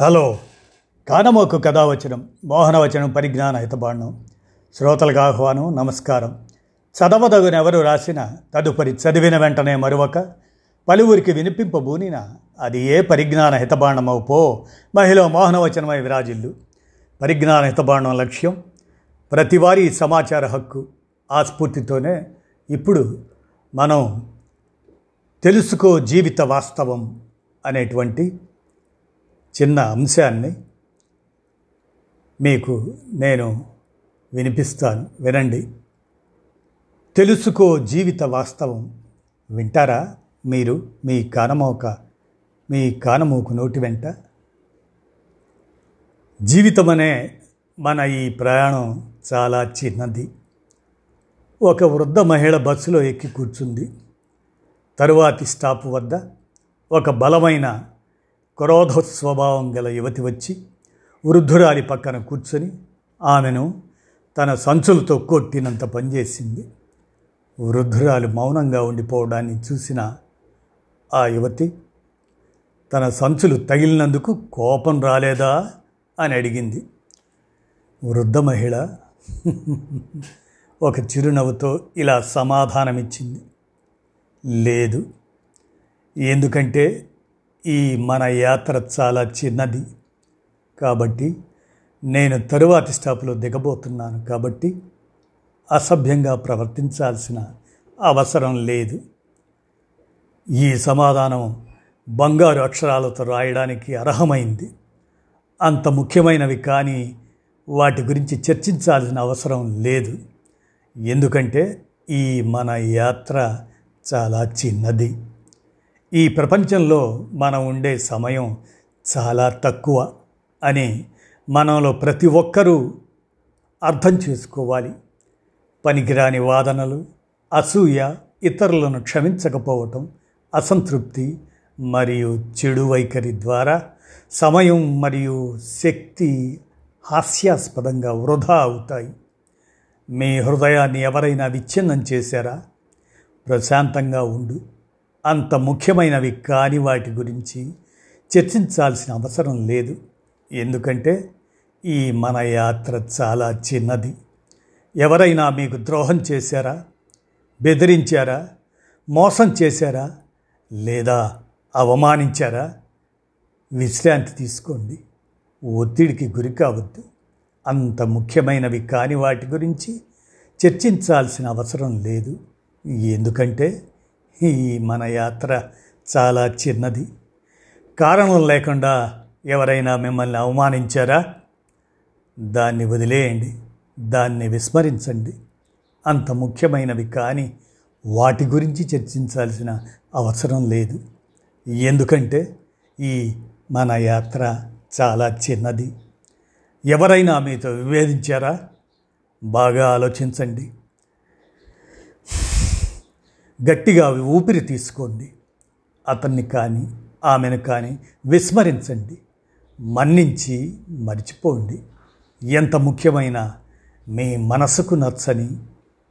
Hello. కానమోకు కథావచనం మోహనవచనం పరిజ్ఞాన హితబాండం శ్రోతలకు ఆహ్వానం నమస్కారం. చదవదగునెవరు రాసిన తదుపరి చదివిన వెంటనే మరొక పలువురికి వినిపింపబూనిన అది ఏ పరిజ్ఞాన హితబాండమవు పో మహిళ మోహనవచనమై విరాజిల్లు. పరిజ్ఞాన హితబాండం లక్ష్యం ప్రతివారీ సమాచార హక్కు ఆ స్ఫూర్తితోనే ఇప్పుడు మనం తెలుసుకో జీవిత వాస్తవం అనేటువంటి చిన్న అంశాన్ని మీకు నేను వినిపిస్తాను. వినండి. తెలుసుకో జీవిత వాస్తవం. వింటారా మీరు? మీ కానమోక మీ కానమోకు నోటి వెంట. జీవితం అనే మన ఈ ప్రయాణం చాలా చిన్నది. ఒక వృద్ధ మహిళ బస్సులో ఎక్కి కూర్చుంది. తరువాతి స్టాప్ వద్ద ఒక బలమైన క్రోధ స్వభావం గల యువతి వచ్చి వృద్ధురాలి పక్కన కూర్చొని ఆమెను తన సంచులతో కొట్టినంత పనిచేసింది. వృద్ధురాలు మౌనంగా ఉండిపోవడాన్ని చూసిన ఆ యువతి తన సంచులు తగిలినందుకు కోపం రాలేదా? అని అడిగింది. వృద్ధ మహిళ ఒక చిరునవ్వుతో ఇలా సమాధానమిచ్చింది. లేదు. ఎందుకంటే ఈ మన యాత్ర చాలా చిన్నది. కాబట్టి నేను తరువాతి స్టాప్లో దిగబోతున్నాను. కాబట్టి అసభ్యంగా ప్రవర్తించాల్సిన అవసరం లేదు. ఈ సమాధానం బంగారు అక్షరాలతో రాయడానికి అర్హమైంది. అంత ముఖ్యమైనవి కానీ వాటి గురించి చర్చించాల్సిన అవసరం లేదు. ఎందుకంటే ఈ మన యాత్ర చాలా చిన్నది. ఈ ప్రపంచంలో మనం ఉండే సమయం చాలా తక్కువ అని మనలో ప్రతి ఒక్కరూ అర్థం చేసుకోవాలి. పనికిరాని వాదనలు అసూయ ఇతరులను క్షమించకపోవటం అసంతృప్తి మరియు చెడు వైఖరి ద్వారా సమయం మరియు శక్తి హాస్యాస్పదంగా వృధా అవుతాయి. మీ హృదయాన్ని ఎవరైనా విచ్ఛిన్నం చేశారా? ప్రశాంతంగా ఉండు. అంత ముఖ్యమైనవి కాని వాటి గురించి చర్చించాల్సిన అవసరం లేదు. ఎందుకంటే ఈ మన యాత్ర చాలా చిన్నది. ఎవరైనా మీకు ద్రోహం చేశారా? బెదిరించారా? మోసం చేశారా? లేదా అవమానించారా? విశ్రాంతి తీసుకోండి. ఒత్తిడికి గురి కావద్దు. అంత ముఖ్యమైనవి కాని వాటి గురించి చర్చించాల్సిన అవసరం లేదు. ఎందుకంటే ఈ మన యాత్ర చాలా చిన్నది. కారణం లేకుండా ఎవరైనా మిమ్మల్ని అవమానించారా? దాన్ని వదిలేయండి దాన్ని విస్మరించండి. అంత ముఖ్యమైనవి కానీ వాటి గురించి చర్చించాల్సిన అవసరం లేదు. ఎందుకంటే ఈ మన యాత్ర చాలా చిన్నది. ఎవరైనా మీతో వివేదించారా బాగా ఆలోచించండి. గట్టిగా ఊపిరి తీసుకోండి. అతన్ని కానీ ఆమెను కానీ విస్మరించండి. మన్నించి మర్చిపోండి. ఎంత ముఖ్యమైన మీ మనసుకు నచ్చని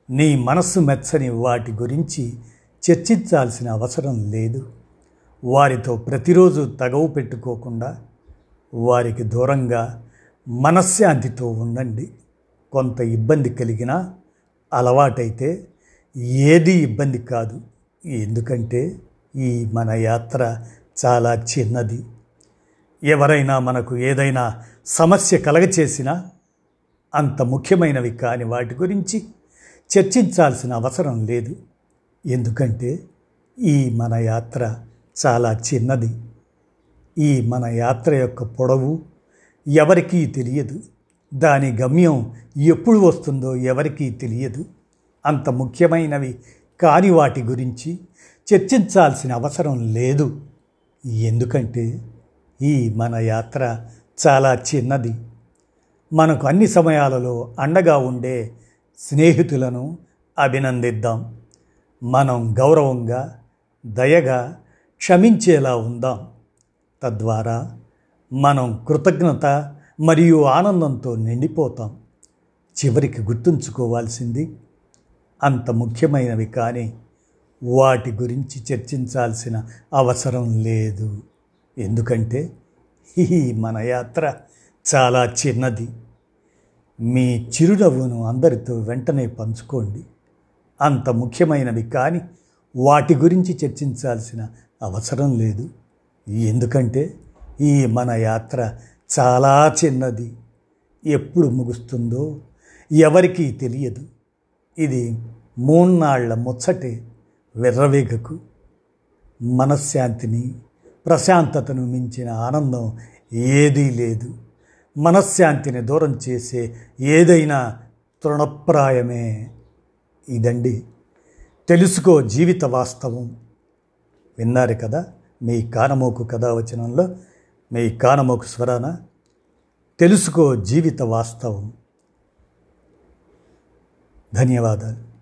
నీ మనస్సు మెచ్చని వాటి గురించి చర్చించాల్సిన అవసరం లేదు. వారితో ప్రతిరోజు తగవు పెట్టుకోకుండా వారికి దూరంగా మనశ్శాంతితో ఉండండి. కొంత ఇబ్బంది కలిగినా అలవాటైతే ఏది ఇబ్బంది కాదు. ఎందుకంటే ఈ మన యాత్ర చాలా చిన్నది. ఎవరైనా మనకు ఏదైనా సమస్య కలగచేసినా అంత ముఖ్యమైనవి కాని వాటి గురించి చర్చించాల్సిన అవసరం లేదు. ఎందుకంటే ఈ మన యాత్ర చాలా చిన్నది. ఈ మన యాత్ర యొక్క పొడవు ఎవరికీ తెలియదు. దాని గమ్యం ఎప్పుడు వస్తుందో ఎవరికీ తెలియదు. అంత ముఖ్యమైనవి. కాని వాటి గురించి చర్చించాల్సిన అవసరం లేదు. ఎందుకంటే ఈ మన యాత్ర చాలా చిన్నది. మనకు అన్ని సమయాలలో అండగా ఉండే స్నేహితులను అభినందిద్దాం. మనం గౌరవంగా దయగా క్షమించేలా ఉందాం. తద్వారా మనం కృతజ్ఞత మరియు ఆనందంతో నిండిపోతాం. చివరికి గుర్తుంచుకోవాల్సింది అంత ముఖ్యమైనవి కానీ వాటి గురించి చర్చించాల్సిన అవసరం లేదు. ఎందుకంటే ఈ మన యాత్ర చాలా చిన్నది. మీ చిరునవ్వును అందరితో వెంటనే పంచుకోండి. అంత ముఖ్యమైనవి కానీ వాటి గురించి చర్చించాల్సిన అవసరం లేదు. ఎందుకంటే ఈ మన యాత్ర చాలా చిన్నది. ఎప్పుడు ముగుస్తుందో ఎవరికీ తెలియదు. ఇది మూన్నాళ్ళ ముచ్చటే విర్రవేగకు మనశ్శాంతిని ప్రశాంతతను మించిన ఆనందం ఏదీ లేదు. మనశ్శాంతిని దూరం చేసే ఏదైనా తృణప్రాయమే. ఇదండి. తెలుసుకో జీవిత వాస్తవం. విన్నారు కదా మీ కానమోకు కథావచనంలో మీ కానమోకు స్వరాన. తెలుసుకో జీవిత వాస్తవం. ధన్యవాదాలు.